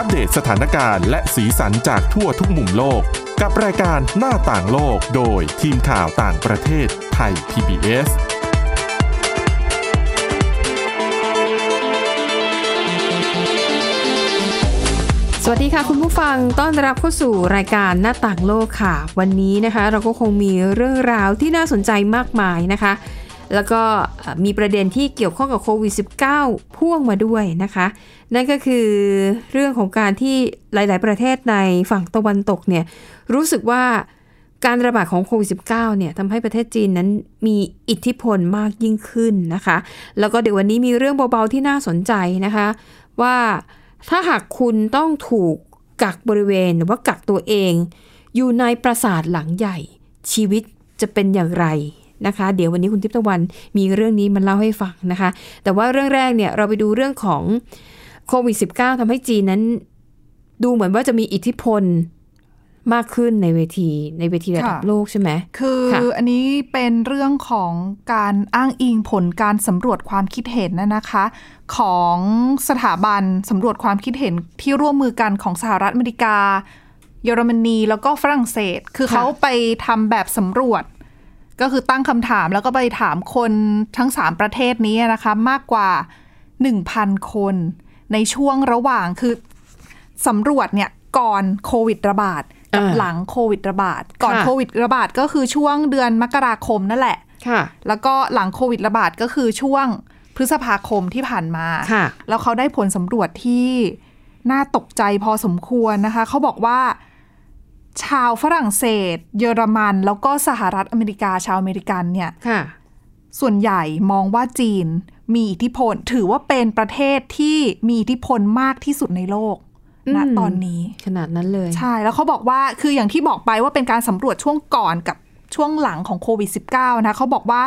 อัปเดตสถานการณ์และสีสันจากทั่วทุกมุมโลก กับรายการหน้าต่างโลกโดยทีมข่าวต่างประเทศไทย PBS สวัสดีค่ะคุณผู้ฟังต้อนรับเข้าสู่รายการหน้าต่างโลกค่ะ วันนี้นะคะ เราก็คงมีเรื่องราวที่น่าสนใจมากมายนะคะ แล้วก็มีประเด็นที่เกี่ยวข้องกับโควิด -19 พ่วงมาด้วยนะคะ นั่นก็คือเรื่องของการที่หลาย ๆ ประเทศในฝั่งตะวันตกเนี่ยรู้สึกว่าการระบาดของโควิด -19 เนี่ยทำให้ประเทศจีนนั้นมีอิทธิพลมากยิ่งขึ้นนะคะ แล้วก็เดี๋ยววันนี้มีเรื่องเบา ๆ ที่น่าสนใจนะคะ ว่าถ้าหากคุณต้องถูกกักบริเวณหรือว่ากักตัวเอง อยู่ในปราสาทหลังใหญ่ชีวิตจะเป็นอย่างไร นะคะ เดี๋ยววันนี้คุณทิพย์ตะวันมีเรื่องนี้มาเล่าให้ฟังนะคะ แต่ว่าเรื่องแรกเนี่ยเราไปดูเรื่องของโควิด -19 ทำให้จีนนั้น ดูเหมือนว่าจะมีอิทธิพลมากขึ้นในเวทีในเวทีระดับโลกใช่ไหม คือคอันนี้เป็นเรื่องของการอ้างอิงผลการสำรวจความคิดเห็นนะนะคะ ของสถาบันสำรวจความคิดเห็นที่ร่วมมือกันของสหรัฐอเมริกา เยอรมนีแล้วก็ฝรั่งเศส คือเขาไปทำแบบสำรวจ ก็คือตั้งคำถามแล้วก็ไปถามคนทั้ง 3 ประเทศนี้นะคะ มากกว่า 1,000 คนในช่วงระหว่างคือสำรวจเนี่ยก่อนโควิดระบาดกับอ่าหลังโควิดระบาด ก่อนค่ะโควิดระบาดก็คือช่วงเดือนมกราคมนั่นแหละค่ะ แล้วก็หลังโควิดระบาดก็คือช่วงพฤษภาคมที่ผ่านมาค่ะแล้วเขาได้ผลสำรวจที่น่าตกใจพอสมควรนะคะ เขาบอกว่า ชาวฝรั่งเศส เยอรมัน แล้วก็สหรัฐอเมริกาชาวอเมริกันเนี่ยค่ะส่วนใหญ่มองว่าจีนมีอิทธิพล ถือว่าเป็นประเทศที่มีอิทธิพลมากที่สุดในโลกณอืมตอนนี้ขนาดนั้นเลย ใช่แล้วเขาบอกว่าคืออย่างที่บอกไปว่าเป็นการสำรวจช่วงก่อนกับช่วงหลังของโควิด -19 นะเขาบอกว่า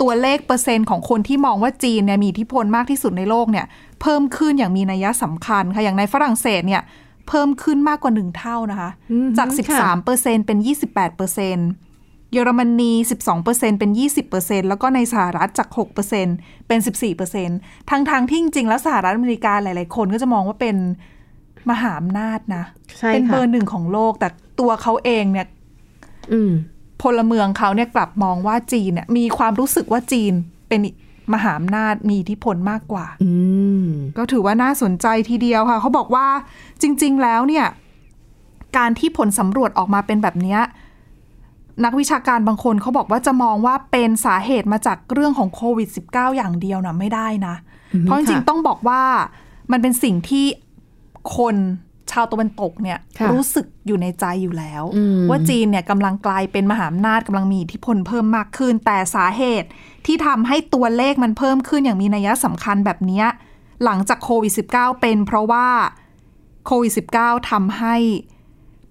ตัวเลขเปอร์เซ็นต์ของคนที่มองว่าจีนเนี่ยมีอิทธิพลมากที่สุดในโลกเนี่ย เพิ่มขึ้นอย่างมีนัยสำคัญค่ะอย่างในฝรั่งเศสเนี่ย เพิ่มขึ้นมากกว่าหนึ่งเท่านะคะอืมจากค่ะ13เปอร์เซ็นเป็น 28เปอร์เซ็นเยอรมนี 12เปอร์เซ็นเป็น 20เปอร์เซ็นแล้วก็ในสหรัฐจาก6เปอร์เซ็นเป็น 14เปอร์เซ็นทั้งทางๆที่จริงๆแล้วสหรัฐอเมริกาหลาย ๆ คนก็จะมองว่าเป็นมหาอำนาจนะใช่เป็นเบอค่ะร์หนึ่งของโลก แต่ตัวเขาเองเนี่ยอืมพลเมืองเขาเนี่ยกลับมองว่าจีนเนี่ยมีความรู้สึกว่าจีนเป็น มหาอำนาจมีอิทธิพลมากกว่าอืมก็ถือว่าน่าสนใจทีเดียวค่ะ เขาบอกว่าจริง ๆ แล้วเนี่ย การที่ผลสำรวจออกมาเป็นแบบเนี้ยนักวิชาการบางคนเขาบอกว่าจะมองว่าเป็นสาเหตุมาจากเรื่องของโควิด -19 อย่างเดียวนะไม่ได้นะอืมเพราะจริงค่ะๆต้องบอกว่ามันเป็นสิ่งที่คนชาวตะวันตกเนี่ยค่ะรู้สึกอยู่ในใจอยู่แล้วอืมว่าจีนเนี่ยกำลังกลายเป็นมหาอำนาจกำลังมีอิทธิพลเพิ่มมากขึ้น แต่สาเหตุที่ทำให้ตัวเลขมันเพิ่มขึ้นอย่างมีนัยสำคัญแบบเนี้ยหลังจากโควิด -19 เป็นเพราะว่าโควิด -19 ทำให้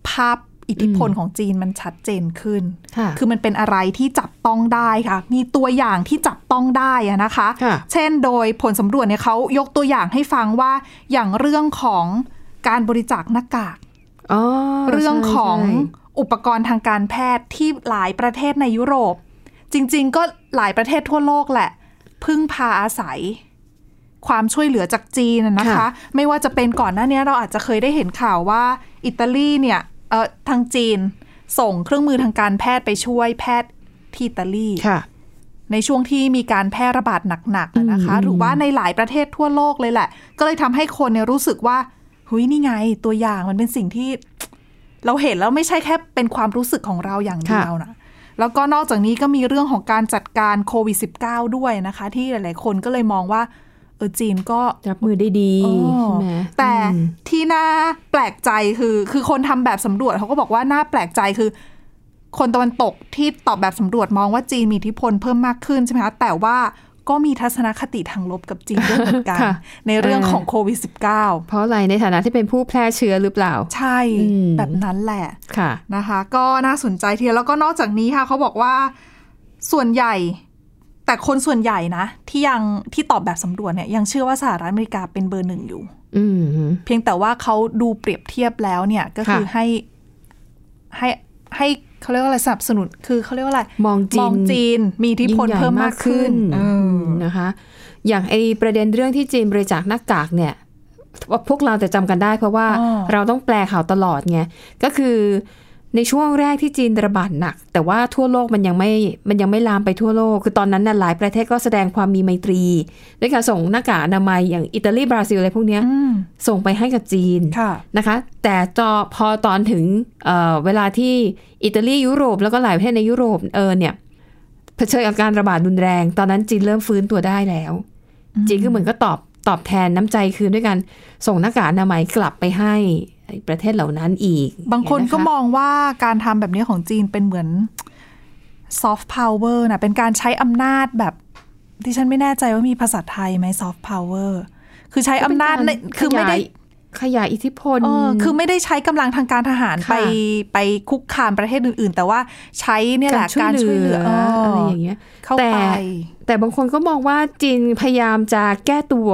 ภาพอิทธิพลของจีนมันชัดเจนขึ้นค่ะคือมันเป็นอะไรที่จับต้องได้ค่ะ มีตัวอย่างที่จับต้องได้อะนะคะค่ะเช่นโดยผลสำรวจเนี่ยเขายกตัวอย่างให้ฟังว่าอย่างเรื่องของ การบริจาคหน้ากากอ๋อเรื่องของใช่อุปกรณ์ทางการแพทย์ที่หลายประเทศในยุโรป จริง ๆ ก็หลายประเทศทั่วโลกแหละ พึ่งพาอาศัย ความช่วยเหลือจากจีนนะนะคะ ไม่ว่าจะเป็นก่อนหน้านี้เราอาจจะเคยได้เห็นข่าวว่า อิตาลีเนี่ยเออทางจีน ส่งเครื่องมือทางการแพทย์ไปช่วยแพทย์ที่อิตาลีค่ะในช่วงที่มีการแพร่ระบาดหนักๆอะนะคะอืมหรือว่าในหลายประเทศทั่วโลกเลยแหละ ก็เลยทำให้คนเนี่ยรู้สึกว่า เฮ้ยนี่ไงตัวอย่างมันเป็นสิ่งที่ เราเห็นแล้วไม่ใช่แค่เป็นความรู้สึกของเราอย่างเดียวนะแล้วก็นอกจากนี้ก็มีเรื่องของการจัดการโควิด -19 ด้วยนะคะ ที่หลาย ๆ คนก็เลยมองว่าเออจีนก็รับมือได้ดีอ๋อใช่ไหมแต่อืมที่น่าแปลกใจคือ คือคนทำแบบสำรวจเขาก็บอกว่าน่าแปลกใจคือ คนตะวันตกที่ตอบแบบสำรวจมองว่าจีนมีอิทธิพลเพิ่มมากขึ้นใช่ไหมคะแต่ว่า ก็มีทัศนคติทางลบกับจีนด้วยเหมือนกันค่ะในเรื่องเออของโควิด -19 เพราะอะไรในฐานะที่เป็นผู้แพร่เชื้อหรือเปล่า ใช่อืมแบบนั้นแหละค่ะนะคะ ก็น่าสนใจทีเดียวแล้วก็นอกจากนี้ค่ะเขาบอกว่าส่วนใหญ่ แต่คนส่วนใหญ่นะ ที่ยังที่ตอบแบบสำรวจเนี่ยยังเชื่อว่าสหรัฐอเมริกาเป็นเบอร์หนึ่งอยู่อืมเพียงแต่ว่าเขาดูเปรียบเทียบแล้วเนี่ยก็คือค่ะให้ให้ให้ เขาเรียกว่าอะไรสนับสนุนคือเขาเรียกว่าอะไรมองจีนมองจีน มีอิทธิพลยิ่งใหญ่เพิ่มมากขึ้นเออนะคะ อย่างไอประเด็นเรื่องที่จีนบริจาคหน้ากากเนี่ยว่าพวกเราจะจำกันได้เพราะว่าอ๋อเราต้องแปลข่าวตลอดไงก็คือ ในช่วงแรกที่จีนระบาดหนัก แต่ว่าทั่วโลกมันยังไม่มันยังไม่ลามไปทั่วโลก คือตอนนั้นน่ะหลายประเทศก็แสดงความมีไมตรีด้วยการส่งหน้ากากอนามัยอย่างอิตาลีบราซิลอะไรพวกเนี้ยอืมส่งไปให้กับจีนค่ะนะคะ แต่จอพอตอนถึงเอ่อเวลาที่อิตาลียุโรปแล้วก็หลายประเทศในยุโรปเออเนี่ยเผชิญกับการระบาดรุนแรง ตอนนั้นจีนเริ่มฟื้นตัวได้แล้ว จีนก็เหมือนก็ตอบตอบแทนน้ำใจคืนด้วยการส่งหน้ากากอนามัยกลับไปให้ ประเทศเหล่านั้นอีก บางคนก็เยะะมองว่าการทำแบบนี้ของจีนเป็นเหมือนซอฟต์พาวเวอร์นะเป็นการใช้อำนาจแบบที่ฉันไม่แน่ใจว่ามีภาษาไทยไหมซอฟต์พาวเวอร์คือใช้อำนาจในคือไม่ได้ขยายอิทธิพลเออคือไม่ได้ใช้กำลังทางการทหารค่ะไปไปคุกคามประเทศอื่น ๆ แต่ว่าใช้เนี่ยแหละการช่วยเหลืออะไรอย่างเงี้ยเข้าแต่ไปแต่บางคนก็มองว่าจีนพยายามจะแก้ตัว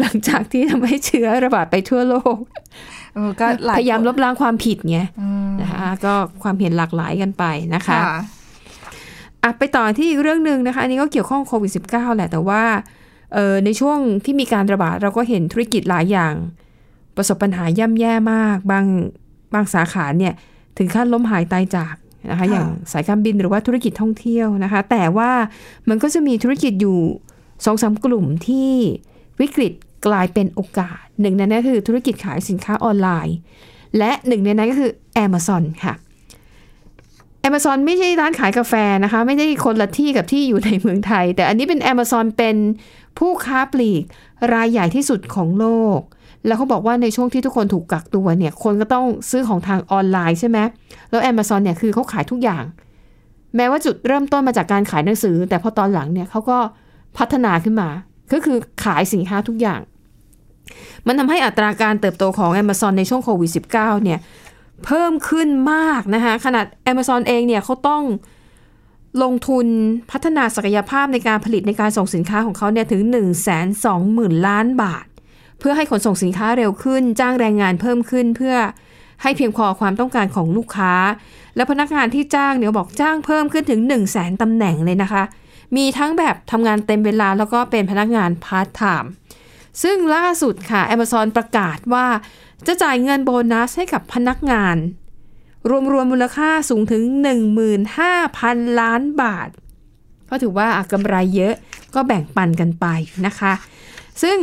หลังจากที่ทำให้เชื้อระบาดไปทั่วโลกเออก็หล พยายามลบล้างความผิดไงอืมนะคะก็ความเห็นหลากหลายกันไปนะคะค่ะอะไปต่อที่อีกเรื่องหนึ่งนะคะอันนี้ก็เกี่ยวข้องโควิด -19 แหละแต่ว่าเออในช่วงที่มีการระบาดเราก็เห็นธุรกิจหลายอย่าง ประสบปัญหาย่ำแย่มาก บางบางสาขาเนี่ยถึงขั้นล้มหายตายจากนะคะค่ะอย่างสายการบินหรือว่าธุรกิจท่องเที่ยวนะคะ แต่ว่ามันก็จะมีธุรกิจอยู่สองสามกลุ่มที่วิกฤต กลายเป็นโอกาส หนึ่งในนั้นคือธุรกิจขายสินค้าออนไลน์ และหนึ่งในนั้นก็คือ Amazon ค่ะ Amazon ไม่ใช่ร้านขายกาแฟนะคะ ไม่ได้คนละที่กับที่อยู่ในเมืองไทย แต่อันนี้เป็น Amazon เป็นผู้ค้าปลีกรายใหญ่ที่สุดของโลก แล้วเขาบอกว่าในช่วงที่ทุกคนถูกกักตัวเนี่ย คนก็ต้องซื้อของทางออนไลน์ใช่ไหมแล้ว Amazon เนี่ยคือเขาขายทุกอย่าง แม้ว่าจุดเริ่มต้นมาจากการขายหนังสือ แต่พอตอนหลังเนี่ยเขาก็พัฒนาขึ้นมา ก็คือขายสินค้าทุกอย่าง มันทำให้อัตราการเติบโตของ Amazon ในช่วงโควิด -19 เนี่ยเพิ่มขึ้นมากนะคะขนาด Amazon เองเนี่ยเขาต้องลงทุนพัฒนาศักยภาพในการผลิตในการส่งสินค้าของเขาเนี่ยถึง 1 2 0 0 0 0 ล้านบาท เพื่อให้ขนส่งสินค้าเร็วขึ้น จ้างแรงงานเพิ่มขึ้นเพื่อให้เพียงพอความต้องการของลูกค้า และพนักงานที่จ้างเนี่ยบอกจ้างเพิ่มขึ้นถึง 1 0 0 0 0แสนตำแหน่งเลยนะคะ มีทั้งแบบทำงานเต็มเวลาแล้วก็เป็นพนักงานพาร์ทไทม์ซึ่งล่าสุดค่ะ Amazon ประกาศว่า จะจ่ายเงินโบนัสให้กับพนักงาน รวมรวมมูลค่าสูงถึง 15,000 ล้านบาท ก็ถือว่าอะกำไรเยอะก็แบ่งปันกันไปนะคะ ซึ่ง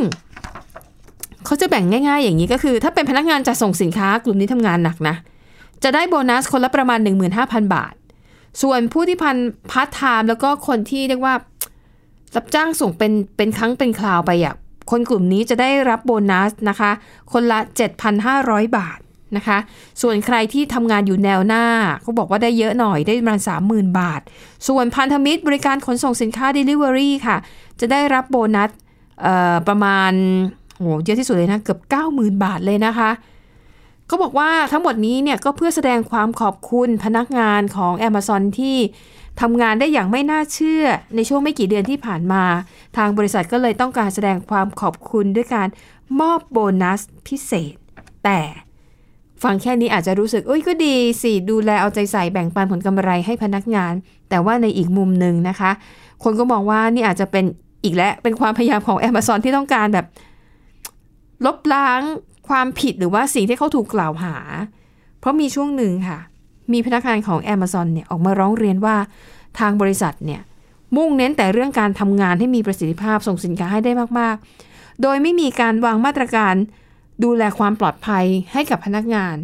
เขาจะแบ่งง่าย ๆ อย่างนี้ก็คือ ถ้าเป็นพนักงานจะส่งสินค้ากลุ่มนี้ทำงานหนักนะ จะได้โบนัสคนละประมาณ 15,000 บาท ส่วนผู้ที่พันพาร์ทไทม์แล้วก็คนที่เรียกว่า รับจ้างส่งเป็นเป็นครั้งเป็นคราวไปอะคนกลุ่มนี้จะได้รับโบนัสนะคะ คนละ 7,500 บาทนะคะ ส่วนใครที่ทำงานอยู่แนวหน้าเขาบอกว่าได้เยอะหน่อยได้ประมาณ30,000 บาท ส่วนพันธมิตรบริการขนส่งสินค้า Delivery ค่ะ จะได้รับโบนัสประมาณโหเยอะที่สุดเลยนะ เกือบ 90,000 บาทเลยนะคะ ก็บอกว่าทั้งหมดนี้เนี่ยก็เพื่อแสดงความขอบคุณพนักงานของ Amazon ที่ทำงานได้อย่างไม่น่าเชื่อในช่วงไม่กี่เดือนที่ผ่านมา ทางบริษัทก็เลยต้องการแสดงความขอบคุณด้วยการมอบโบนัสพิเศษ แต่ฟังแค่นี้อาจจะรู้สึกเอ้ยก็ดีสิดูแลเอาใจใส่แบ่งปันผลกำไรให้พนักงาน แต่ว่าในอีกมุมหนึ่งนะคะ คนก็มองว่านี่อาจจะเป็นอีกและเป็นความพยายามของ Amazon ที่ต้องการแบบ ลบล้าง ความผิดหรือว่าสิ่งที่เขาถูกกล่าวหา เพราะมีช่วงหนึ่งค่ะ มีพนักงานของ Amazon เนี่ยออกมาร้องเรียนว่าทางบริษัทเนี่ยมุ่งเน้นแต่เรื่องการทำงานให้มีประสิทธิภาพส่งสินค้าให้ได้มากๆ โดยไม่มีการวางมาตรการดูแลความปลอดภัยให้กับพนักงาน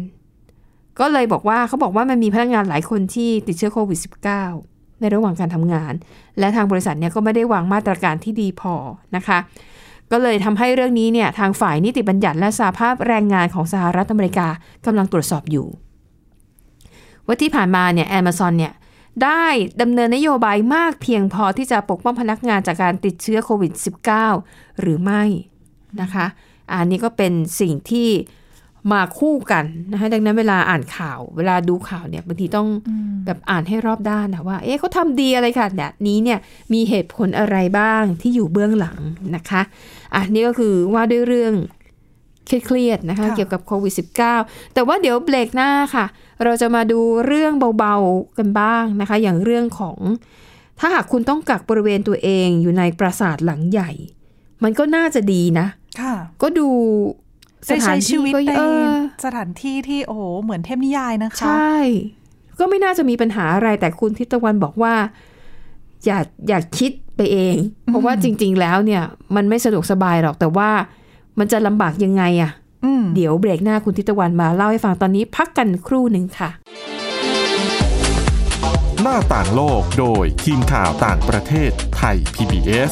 ก็เลยบอกว่าเขาบอกว่ามันมีพนักงานหลายคนที่ติดเชื้อโควิด -19 ในระหว่างการทำงาน และทางบริษัทเนี่ยก็ไม่ได้วางมาตรการที่ดีพอนะคะ ก็เลยทำให้เรื่องนี้เนี่ยทางฝ่ายนิติบัญญัติและสาภาพแรงงานของสหรัฐอเมริกากำลังตรวจสอบอยู่ ว่าที่ผ่านมาเนี่ยแอมซอนเนี่ยได้ดำเนินนโยบายมากเพียงพอที่จะปกป้องพนักงานจากการติดเชื้อโควิด -19 หรือไม่นะคะ อันนี้ก็เป็นสิ่งที่ มาคู่กันนะคะดังนั้นเวลาอ่านข่าว เวลาดูข่าวเนี่ยบางทีต้องแบบอ่านให้รอบด้านนะว่า เอ๊ะเขาทำดีอะไรค่ะแบบนี้เนี่ยมีเหตุผลอะไรบ้างที่อยู่เบื้องหลังนะคะอะนี่ก็คือว่าด้วยเรื่องเครียดๆนะคะค่ะเกี่ยวกับโควิด -19 แต่ว่าเดี๋ยวเบรกหน้าค่ะ เราจะมาดูเรื่องเบาๆกันบ้างนะคะ อย่างเรื่องของ ถ้าหากคุณต้องกักบริเวณตัวเองอยู่ในปราสาทหลังใหญ่ มันก็น่าจะดีนะค่ะก็ดู สได้ถาใช้นชีที่วิตก็ในเออสถานที่ที่โอ้โหเหมือนเทพนิยายนะคะ ใช่ ก็ไม่น่าจะมีปัญหาอะไรแต่คุณทิพย์ตะวันบอกว่า อย่าอย่าคิดไปเอง เพราะว่าจริง ๆ แล้วเนี่ย มันไม่สะดวกสบายหรอกแต่ว่ามันจะลำบากยังไงอะอืมเดี๋ยวเบรกหน้าคุณทิพย์ตะวันมาเล่าให้ฟังตอนนี้พักกันครู่หนึ่งค่ะ หน้าต่างโลกโดยทีมข่าวต่างประเทศไทย PBS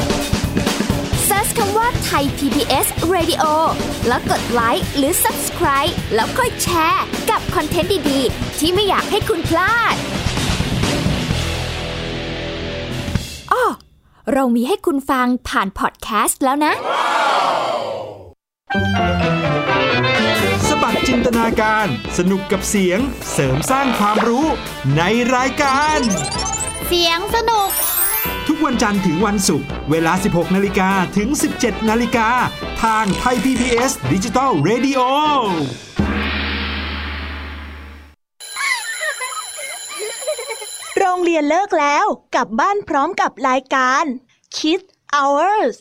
Search คำว่าไทย PBS Radio แล้วกดไลค์หรือ Subscribe แล้วค่อยแชร์ กับคอนเทนต์ดี ๆ ที่ไม่อยากให้คุณพลาดอ้อเรามีให้คุณฟังผ่านพอดแคสต์แล้วนะ สบัดจินตนาการ สนุกกับเสียง เสริมสร้างความรู้ในรายการ เสียงสนุก ทุกวันจันทร์ถึงวันศุกร์เวลา 16 นาฬิกาถึง 17 นาฬิกา ทางไทย PBS ดิจิ t a l Radio โรงเรียนเลิกแล้วกลับบ้านพร้อมกับรายการ Kids Hours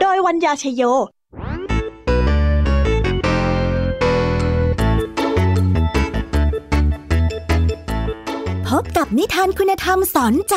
โดยวัญญาชยโยพบกับนิทานคุณธรรมสอนใจ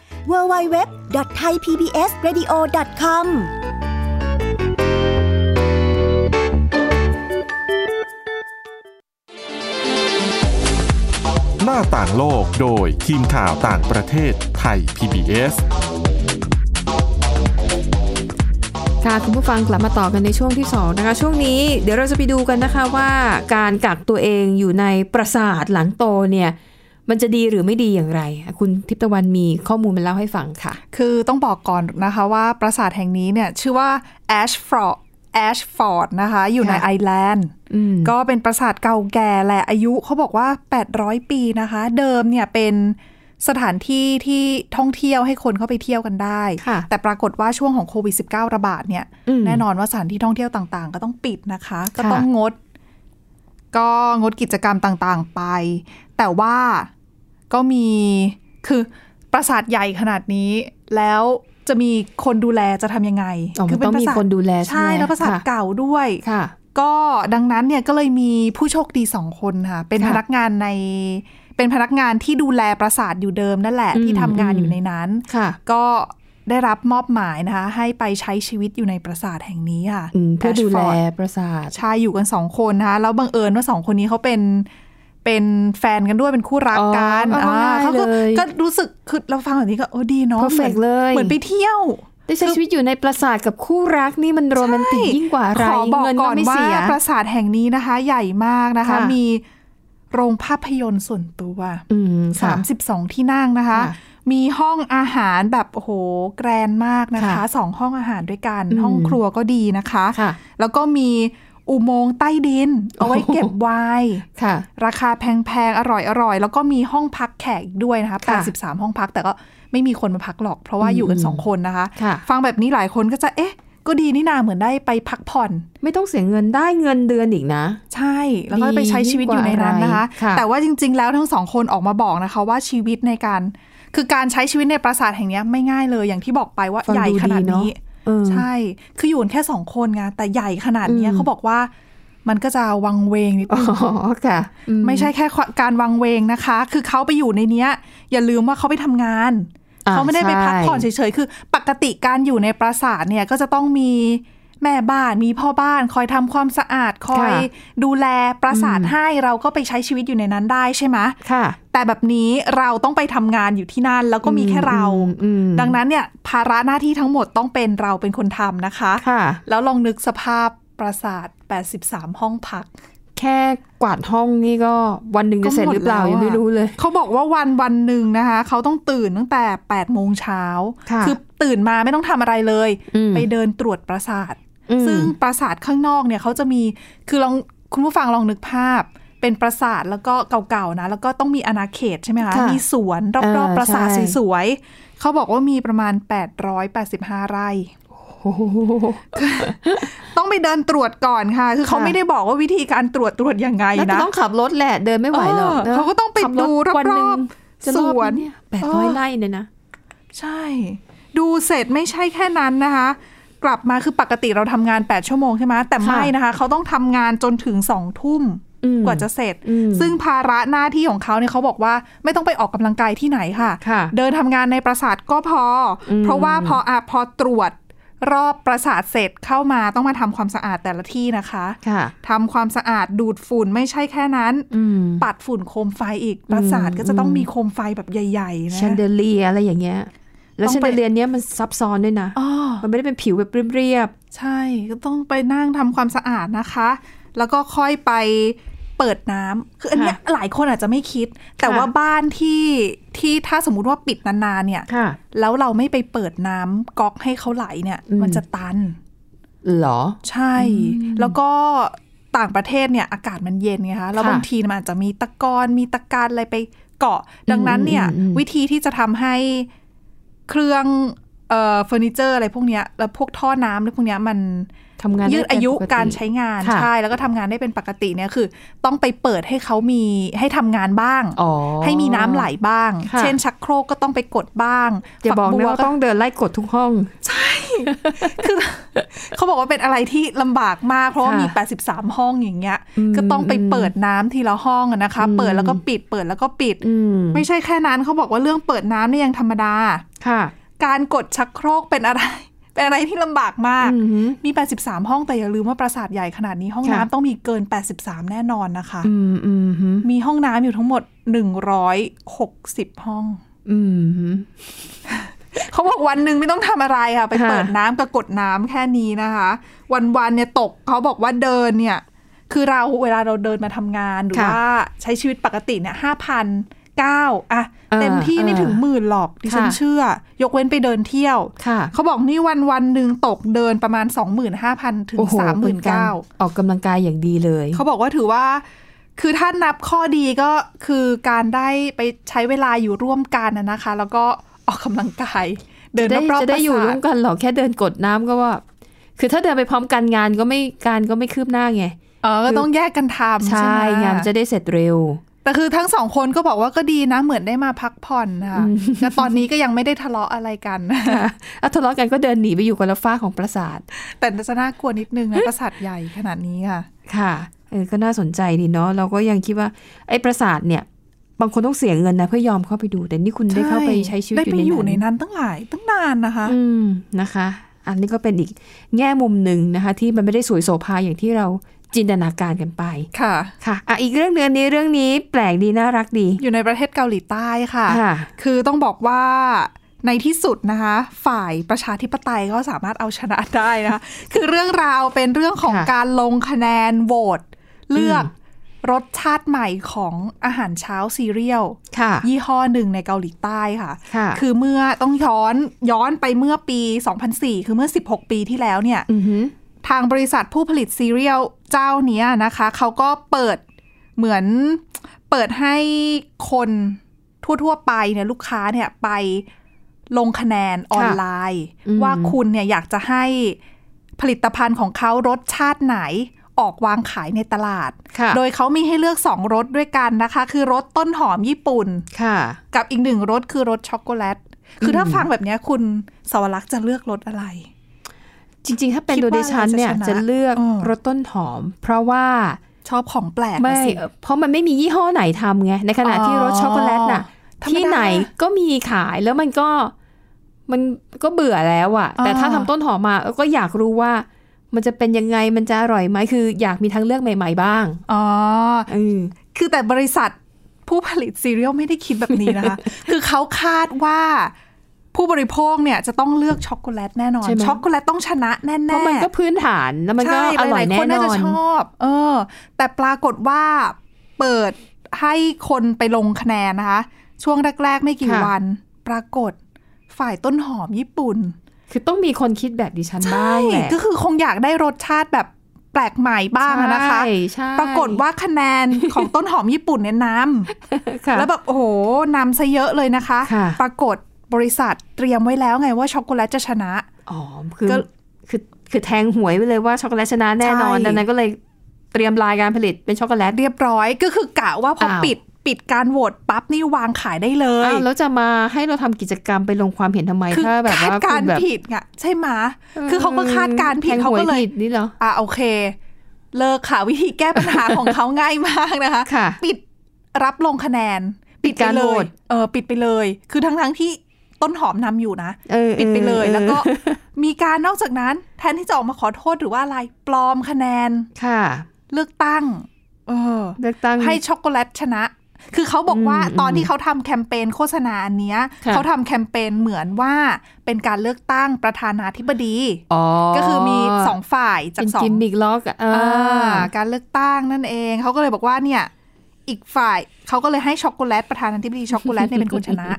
www.thaipbsradio.com หน้าต่างโลกโดยทีมข่าวต่างประเทศไทย PBS ค่ะคุณผู้ฟังกลับมาต่อกันในช่วงที่2นะคะช่วงนี้เดี๋ยวเราจะไปดูกันนะคะว่าการกักตัวเองอยู่ในปราสาทหลังโตเนี่ย มันจะดีหรือไม่ดีอย่างไร คุณทิพย์ตะวันมีข้อมูลมาเล่าให้ฟังค่ะ คือต้องบอกก่อนนะคะว่าปราสาทแห่งนี้เนี่ยชื่อว่า Ashford Ashford นะคะ อยู่ในค่ะไอร์แลนด์อืมก็เป็นปราสาทเก่าแก่แหละอายุเขาบอกว่า 800 ปีนะคะ เดิมเนี่ยเป็นสถานที่ที่ท่องเที่ยวให้คนเข้าไปเที่ยวกันได้ค่ะแต่ปรากฏว่าช่วงของโควิด -19 ระบาดเนี่ยอืมแน่นอนว่าสถานที่ท่องเที่ยวต่างๆ ก็ต้องปิดนะคะ ก็ค่ะต้องงด ก็งดกิจกรรมต่างๆไป แต่ว่า ก็มีคือปราสาทใหญ่ขนาดนี้ แล้วจะมีคนดูแลจะทำยังไงอ๋อมันต้องมีคนดูแลใช่ไหมใช่แล้วปราสาทค่ะเก่าด้วยค่ะ ก็ดังนั้นเนี่ยก็เลยมีผู้โชคดีสองคนค่ะ เป็นค่ะพนักงานในเป็นพนักงานที่ดูแลปราสาทอยู่เดิมนั่นแหละอืมที่ทำงานอืมอยู่ในนั้นค่ะก็ได้รับมอบหมายนะคะ ให้ไปใช้ชีวิตอยู่ในปราสาทแห่งนี้ค่ะอืมเพื่อดูแล Ashford ปราสาทใช่อยู่กันสองคนนะคะแล้วบังเอิญว่าสองคนนี้เขาเป็น เป็นแฟนกันด้วยเป็นคู่รักกันอ๋อเอาง่ายเขาก็เลยก็รู้สึกคือเราฟังแบบนี้ก็โอ้ดีเนาะ Perfect หมือนเลยเหมือนไปเที่ยวได้ใช้ชีวิตอยู่ในปราสาทกับคู่รักนี่มันโรแมนติกยิ่งกว่าอะไรขอบอกเงินก่ก็อนไม่ว่าเสียปราสาทแห่งนี้นะคะ ใหญ่มากนะคะค่ะมีโรงภาพยนตร์ส่วนตัวอืมค่ะ32ที่นั่งนะคะค่ะมีห้องอาหารแบบโอ้โหแกรนมากนะคะค่ะสองห้องอาหารด้วยกันอืมห้องครัวก็ดีนะคะค่ะแล้วก็มี อุโมงค์ใต้ดิน เอาไว้เก็บไวน์ค่ะ ราคาแพงๆ อร่อยๆ แล้วก็มีห้องพักแขกอีกด้วยนะคะค่ะ83 ห้องพักแต่ก็ไม่มีคนมาพักหรอก เพราะว่าอยู่กันอืมสองคนนะคะค่ะฟังแบบนี้หลายคนก็จะเอ๊ะ ก็ดีนี่นาเหมือนได้ไปพักผ่อน ไม่ต้องเสียเงินได้เงินเดือนอีกนะ ใช่ แล้วก็ไปใช้ชีวิตอยู่ในนั้นนะคะดีกว่าอะไรค่ะแต่ว่าจริง ๆ แล้วทั้งสองคนออกมาบอกนะคะ ว่าชีวิตในการ คือการใช้ชีวิตในปราสาทแห่งเนี้ยไม่ง่ายเลยอย่างที่บอกไปว่าฟังใหญ่ดูขนาดดีเนอะนี้เออ ใช่ คืออยู่กันแค่สองคนไงแต่ใหญ่ขนาดเนี้ยอืมเขาบอกว่ามันก็จะวังเวงนิดอ๋นึองค่ะอืไม่ใช่แค่การวังเวงนะคะ คือเขาไปอยู่ในเนี้ย อย่าลืมว่าเขาไปทำงานอ่เขาไม่ได้ไปใช่พักผ่อนเฉยๆ คือ ปกติการอยู่ในปราสาทเนี่ยก็จะต้องมี แม่บ้านมีพ่อบ้านคอยทำความสะอาดคอยค่ะดูแลปราสาทอืมให้เราก็ไปใช้ชีวิตอยู่ในนั้นได้ใช่ไหมค่ะ แต่แบบนี้เราต้องไปทำงานอยู่ที่นั่น แล้วก็มีแค่เราอืมอืมดังนั้นเนี่ยภาระหน้าที่ทั้งหมดต้องเป็นเราเป็นคนทำนะคะค่ะ แล้วลองนึกสภาพปราสาท 83 ห้องพักแค่กวาดห้องนี่ก็วันหนึ่งจะเสร็จหรือเปล่าก็หมดแล้วยังไม่รู้เลย เขาบอกว่าวันวันหนึ่งนะคะ เขาต้องตื่นตั้งแต่8โมงเช้าค่ะอตื่นมาไม่ต้องทำอะไรเลยอืมไปเดินตรวจปราสาทอืม ซึ่งปราสาทข้างนอกเนี่ยเขาจะมีคือลองคุณผู้ฟังลองนึกภาพ เป็นปราสาทแล้วก็เก่าๆนะ แล้วก็ต้องมีอาณาเขตใช่ไหมคะค่ะมีสวนรอบเออๆปราสาทใช่สวยๆเขาบอกว่ามีประมาณ 885 ไร่โอ้โหต้องไปเดินตรวจก่อนค่ะ คือเขาค่ะไม่ได้บอกว่าวิธีการตรวจตรวจยังไงแล้วจะนะต้องขับรถแหละเดินไม่ไหวหรอกเออเขาก็ต้องไปขับดูวันหนึ่งรอบๆจะรอบสวนเนี่ยแปดร้อยเออไร่เนี่ยนะ ใช่ ดูเสร็จไม่ใช่แค่นั้นนะคะ กลับมาคือปกติเราทำงาน 8 ชั่วโมงใช่ไหมแต่ไม่นะคะ เขาต้องทำงานจนถึงสองทุ่มอืมกว่าจะเสร็จอืมซึ่งภาระหน้าที่ของเขาเนี่ยเขาบอกว่าไม่ต้องไปออกกำลังกายที่ไหนค่ะค่ะเดินทำงานในปราสาทก็พออมเพราะว่าพออะพอตรวจรอบปราสาทเสร็จเข้ามาต้องมาทำความสะอาดแต่ละที่นะคะค่ะทำความสะอาดดูดฝุ่นไม่ใช่แค่นั้นอืมปัดฝุ่นโคมไฟอีกปราสาทก็จะต้องมีโคมไฟแบบใหญ่ ๆ นะแชนเดเลียอะไรอย่างเงี้ย แล้วต้องแชนไปเดเลียเนี้ยมันซับซ้อนด้วยนะอ๋อมันไม่ได้เป็นผิวแบบเรียบใช่ก็ต้องไปนั่งทำความสะอาดนะคะ แล้วก็ค่อยไปเปิดน้ำคืออันเนี้ยหลายคนอาจจะไม่คิด แต่ว่าบ้านที่ที่ถ้าสมมุติว่าปิดนานๆเนี่ยๆค่ะแล้วเราไม่ไปเปิดน้ำก๊อกให้เขาไหลเนี่ยอืมมันจะตันเหรอ ใช่ แล้วก็ต่างประเทศเนี่ยอากาศมันเย็นไงคะแล้วค่ะบางทีมันอาจจะมีตะกอนมีตะการอะไรไปเกาะ ดังนั้นเนี่ยอืมอืมอืมวิธีที่จะทำให้ เครื่องเอ่อเฟอร์นิเจอร์อะไรพวกเนี้ยแล้วพวกท่อน้ำอะไรพวกเนี้ยมัน ทำงานได้ยืดอายุเป็นปติการใช้งานค่ะใช่แล้วก็ทำงานได้เป็นปกติเนี่ยคือ ต้องไปเปิดให้เขามีให้ทำงานบ้างอ๋อให้มีน้ำไหลบ้างค่ะเช่นชักโครกก็ต้องไปกดบ้างอย่าบอกฝันะว่าต้องเดินไล่กดทุกห้องคือเขาบอกว่าเป็นอะไรที่ลำบากมาก เพราะว่าค่ะมี 83 ห้องอย่างเงี้ยอืมก็ต้องไปเปิดน้ำทีละห้องอะนะคะอืมเปิดแล้วก็ปิดเปิดแล้วก็ปิดอืมไม่ใช่แค่นั้นเขาบอกว่าเรื่องเปิดน้ำเนี่ยยังธรรมดาค่ะ การกดชักโครกเป็นอะไร เป็นอะไรที่ลำบากมากอือหือมี 83 ห้องแต่อย่าลืมว่าปราสาทใหญ่ขนาดนี้ห้องค่ะน้ำต้องมีเกิน 83 แน่นอนนะคะอืมอืมหือมีห้องน้ำอยู่ทั้งหมด 160 ห้องอืมหือเขาบอกวันหนึ่งไม่ต้องทำอะไรค่ะ ไปค่ะเปิดน้ำกับกดน้ำแค่นี้นะคะ วันๆเนี่ยตกเขาบอกว่าเดินเนี่ย คือเราเวลาเราเดินมาทำงานหรือค่ะว่าใช้ชีวิตปกติเนี่ยห้าพัน เก้าอะเออเต็มที่ไม่เออถึงหมื่นหรอกดิฉันค่ะเชื่อ ยกเว้นไปเดินเที่ยวค่ะเขาบอกนี่วันวันๆหนึ่งตกเดินประมาณ 25,000 ถึงโอ้โห30,000เป็นการออกกำลังกายอย่างดีเลย เขาบอกว่าถือว่า คือถ้านับข้อดีก็คือการได้ไปใช้เวลาอยู่ร่วมกันนะนะคะ แล้วก็ออกกำลังกาย เดินจะได้รอบๆจะได้อยู่ปราสาทร่วมกันหรอแค่เดินกดน้ำก็ว่า คือถ้าเดินไปพร้อมกันงานก็ไม่การก็ไม่คืบหน้าไงเออก็ต้องแยกกันทำใช่ใช่ไหมงานจะได้เสร็จเร็ว แต่คือทั้งสองคนก็บอกว่าก็ดีนะเหมือนได้มาพักผ่อนนะคะแล้วตอนนี้ก็ยังไม่ได้ทะเลาะอะไรกันค่ะอะทะเลาะกันก็เดินหนีไปอยู่คนละฝ้ากของปราสาท แต่จะน่ากลัวนิดนึงนะปราสาทใหญ่ขนาดนี้ค่ะ ค่ะเออก็น่าสนใจดีเนาะเราก็ยังคิดว่าไอ้ปราสาทเนี่ยบางคนต้องเสียเงินนะเพื่อยอมเข้าไปดู แต่นี่คุณได้เข้าไปใช้ชีวิตได้ไปออยู่ยู่ในในนั้นนั้นตั้งหลายตั้งนานนะคะ อืมนะคะ อันนี้ก็เป็นอีกแง่มุมหนึ่งนะคะ ที่มันไม่ได้สวยโสภาอย่างที่เรา จินตนาการกันไป ค่ะ ค่ะอะอีกเรื่องเดือนนี้เรื่องนี้แปลกดีน่ารักดี อยู่ในประเทศเกาหลีใต้ค่ะค่ะ คือต้องบอกว่าในที่สุดนะคะ ฝ่ายประชาธิปไตยก็สามารถเอาชนะได้นะคะคือเรื่องราวเป็นเรื่องของค่ะการลงคะแนนโหวตเลือกรสชาติใหม่ของอาหารเช้าซีเรียลค่ะยี่ห้อหนึ่งในเกาหลีใต้ค่ะค่ะคือเมื่อต้องย้อนย้อนไปเมื่อปี 2004 คือเมื่อ 16 ปีที่แล้วเนี่ยอือหือทางบริษัทผู้ผลิตซีเรียลเจ้าเนี้ยนะคะ เขาก็เปิดเหมือนเปิดให้คนทั่ว ๆ ไปเนี่ยลูกค้าเนี่ยไปลงคะแนนออนไลน์อืมว่าคุณเนี่ยอยากจะให้ผลิตภัณฑ์ของเขารสชาติไหนออกวางขายในตลาดค่ะโดยเขามีให้เลือกสองรสด้วยกันนะคะ คือรสต้นหอมญี่ปุ่นค่ะกับอีกหนึ่งรสคือรสช็อกโกแลต คือถ้าฟังแบบเนี้ยคุณสวรักษ์จะเลือกรสอะไร จริง ๆ ถ้าเป็นคิดโดว่าดิฉันเนี่ยอะไรจะชนะจะเลือกเออรสต้นหอม เพราะว่าชอบของแปลกอะไม่สิเพราะมันไม่มียี่ห้อไหนทำไงในขณะที่รสช็อกโกแลตน่ะธรรมดาที่ไหนก็มีขายแล้วมันก็มันก็เบื่อแล้วอะแต่อ่าถ้าทำต้นหอมมาเออก็อยากรู้ว่ามันจะเป็นยังไงมันจะอร่อยไหมคือ อยากมีทางเลือกใหม่ ๆ บ้างอ๋อเออคือแต่บริษัทผู้ผลิตซีเรียลไม่ได้คิดแบบนี้นะคะ คือเขาคาดว่า ผู้บริโภคเนี่ยจะต้องเลือกช็อกโกแลตแน่นอนใช่ไหมช็อกโกแลตต้องชนะแน่ๆเพราะมันก็พื้นฐานแล้วมันก็ใช่อร่อยหลาแน่ๆคนนน่าอจะนชอบ เออ แต่ปรากฏว่าเปิดให้คนไปลงคะแนนนะคะ ช่วงแรก ๆ ไม่กี่ค่ะวัน ปรากฏฝ่ายต้นหอมญี่ปุ่น คือต้องมีคนคิดแบบดิฉันบ้างแหละก็คือคงอยากได้รสชาติแบบแปลกใหม่บ้างอะนะคะใช่ใช่ปรากฏว่าคะแนนของต้นหอมญี่ปุ่นเนี่ยนค่ะำแล้วแบบโอ้โหนำซะเยอะเลยนะคะค่ะปรากฏ บริษัทเตรียมไว้แล้วไงว่าช็อกโกแลตจะชนะ อ๋อ คือก็ คือคือแทงหวยไปเลยว่าช็อกโกแลตชนะแน่นอนใช่ ดังนั้นก็เลยเตรียมลายการผลิตเป็นช็อกโกแลต เรียบร้อยก็คือกะว่าพออ้าว ปิดปิดการโหวตปั๊บนี่วางขายได้เลยอ้าวแล้วจะมาให้เราทำกิจกรรมไปลงความเห็นทำไมคือถ้าแบบคาดว่าการคุณณ์แบบผิดไงใช่ไหมะคือเขาก็คาดการณ์ผิดแทงเขาหวยก็เลย ผิดนี่เหรอ อะโอเค เลิกค่ะวิธีแก้ปัญหา ของเขาง่ายมากนะคะ ค่ะปิดรับลงคะแนนปิดการไปเลโหวยตเออปิดไปเลย คือทั้งทั้งๆที่ ต้นหอมนำอยู่นะเออปิดไปเลยออแล้วก็มีการนอกจากนั้น แทนที่จะออกมาขอโทษหรือว่าอะไรปลอมคะแนนค่ะ เลือกตั้ง เออเลือกตั้งให้ช็อกโกแลตชนะ คือเขาบอกว่าอืมตอนที่เขาทำแคมเปญโฆษณาอันเนี้ยค่ะเขาทำแคมเปญเหมือนว่าเป็นการเลือกตั้งประธานาธิบดีอ๋อก็คือมีสองฝ่ายจากเป็นสองกิมมิกล็อกอะอ่าการเลือกตั้งนั่นเองเขาก็เลยบอกว่าเนี่ยอีกฝ่ายเขาก็เลยให้ช็อกโกแลตประธานาธิบดีช็อกโกแลตเนี่ยเป็นคนชนะ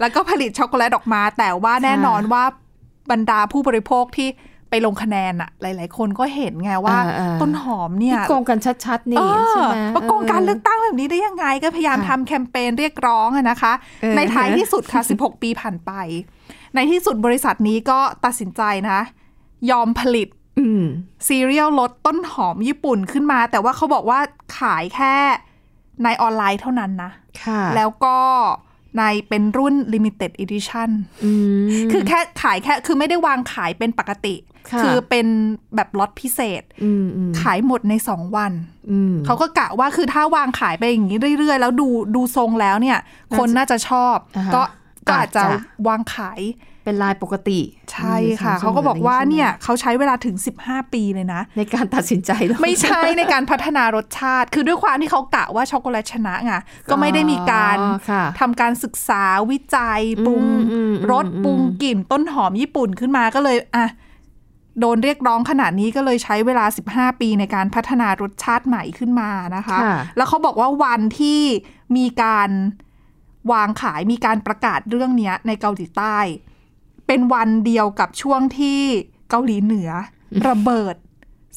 แล้วก็ผลิตช็อกโกแลตออกมา แต่ว่าแน่นอนว่าบรรดาผู้บริโภคที่ไปลงคะแนนอะหลาย ๆ คนก็เห็นไงว่าอ่าอ่าต้นหอมเนี่ยโกงกันชัด ๆ นี่เออใช่ไหมว่าโกงการเลือกตั้งแบบนี้ได้ยังไง ก็พยายามค่ะทำแคมเปญเรียกร้องอะนะคะเออในท้ายที่สุดค่ะ 16 ปีผ่านไป ในที่สุดบริษัทนี้ก็ตัดสินใจนะ ยอมผลิตอืมซีเรียลรสต้นหอมญี่ปุ่นขึ้นมา แต่ว่าเขาบอกว่าขายแค่ในออนไลน์เท่านั้นนะค่ะแล้วก็ ในเป็นรุ่น limited edition อืมคือแค่ขายแค่ คือไม่ได้วางขายเป็นปกติค่ะอเป็นแบบล็อตพิเศษอืมอืมขายหมดใน2วันอืมเขาก็กะว่าคือถ้าวางขายไปอย่างนี้เรื่อยๆ แล้วดูดูทรงแล้วเนี่ย คนน่าจะชอบอ่าฮะก็ก็อาจจะอาจจะวางขาย เป็นลายปกติ ใช่ค่ะอืมเขาก็บอกว่าใช่ไหมเนี่ยเขาใช้เวลาถึง 15 ปีเลยนะ ในการตัดสินใจแล้วไม่ใช่ในการพัฒนารสชาติ คือด้วยความที่เขากะว่าช็อกโกแลตชนะไงก็ไม่ได้มีการอ๋อค่ะทำการศึกษาวิจัยปรุงอืมอืมรสอืมปรุงกลิ่นต้นหอมญี่ปุ่นขึ้นมาก็เลยอะโดนเรียกร้องขนาดนี้ก็เลยใช้เวลา 15 ปีในการพัฒนารสชาติใหม่ขึ้นมานะคะค่ะแล้วเขาบอกว่าวันที่มีการวางขายมีการประกาศเรื่องเนี้ยในเกาหลีใต้ เป็นวันเดียวกับช่วงที่เกาหลีเหนือ ระเบิด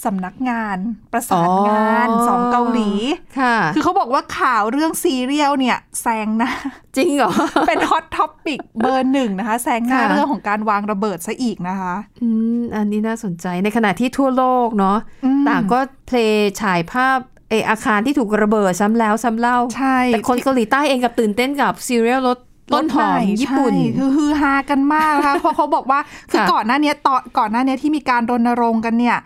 สำนักงานประสานงานของสองเกาหลีค่ะ คือเขาบอกว่าข่าวเรื่องซีเรียลเนี่ยแซงหนะจริงเหรอ เป็น hot topic เบอร์หนึ่งนะคะแซงหน้าค่ะเรื่องของการวางระเบิดซะอีกนะคะ อืมอันนี้น่าสนใจในขณะที่ทั่วโลกเนาะอืมต่างก็ replay ฉายภาพเอออาคารที่ถูกระเบิดซ้ำแล้วซ้ำเล่า ใช่ แต่คนเกาหลีใต้เองกลับตื่นเต้นกับซีเรียลรถ ต้นหอมรถใญี่ปุ่นใช่คือฮือฮากันมากนะคะเพราะเขาบอกว่าคือค่ะก่อนหน้าเนี้ยตอนก่อนหน้าเนี้ยที่มีการรณรงค์กันเนี่ย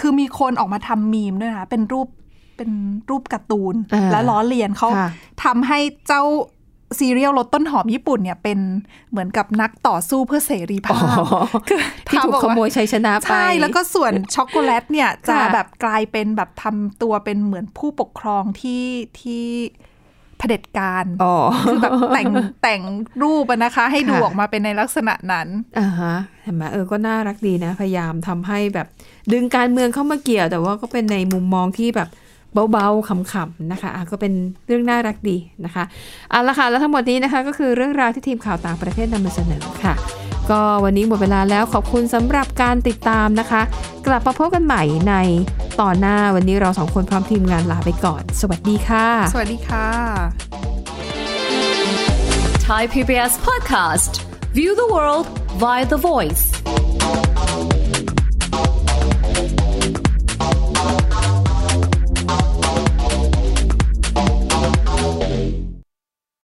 คือมีคนออกมาทำมีมด้วยนะเป็นรูปเป็นรูปการ์ตูนอ่าและล้อเลียนเขาค่ะทำให้เจ้าซีเรียลรสต้นหอมญี่ปุ่นเนี่ยเป็นเหมือนกับนักต่อสู้เพื่อเสรีภาพคือที่ถูกทำออขว่าโมยชัยชนะไป ใช่ แล้วก็ส่วนช็อกโกแลตเนี่ยจะค่ะแบบกลายเป็นแบบทำตัวเป็นเหมือนผู้ปกครองที่ที่ เผด็จการอ๋อคือแบบแต่งแต่งรูปอะนะคะ ให้ดูค่ะออกมาเป็นในลักษณะนั้นอ่าฮะเห็นไหมเออก็น่ารักดีนะ พยายามทำให้แบบ ดึงการเมืองเข้ามาเกี่ยว แต่ว่าก็เป็นในมุมมองที่แบบเบาๆขำๆนะคะอะก็เป็นเรื่องน่ารักดีนะคะเอาละค่ะแล้วทั้งหมดนี้นะคะ ก็คือเรื่องราวที่ทีมข่าวต่างประเทศนำมาเสนอค่ะ ก็วันนี้หมดเวลาแล้วขอบคุณสำหรับการติดตามนะคะ กลับมาพบกันใหม่ในตอนหน้าวันนี้เราสองคนพร้อมทีมงานลาไปก่อน สวัสดีค่ะ สวัสดีค่ะ Thai PBS podcast. View the world via the voice.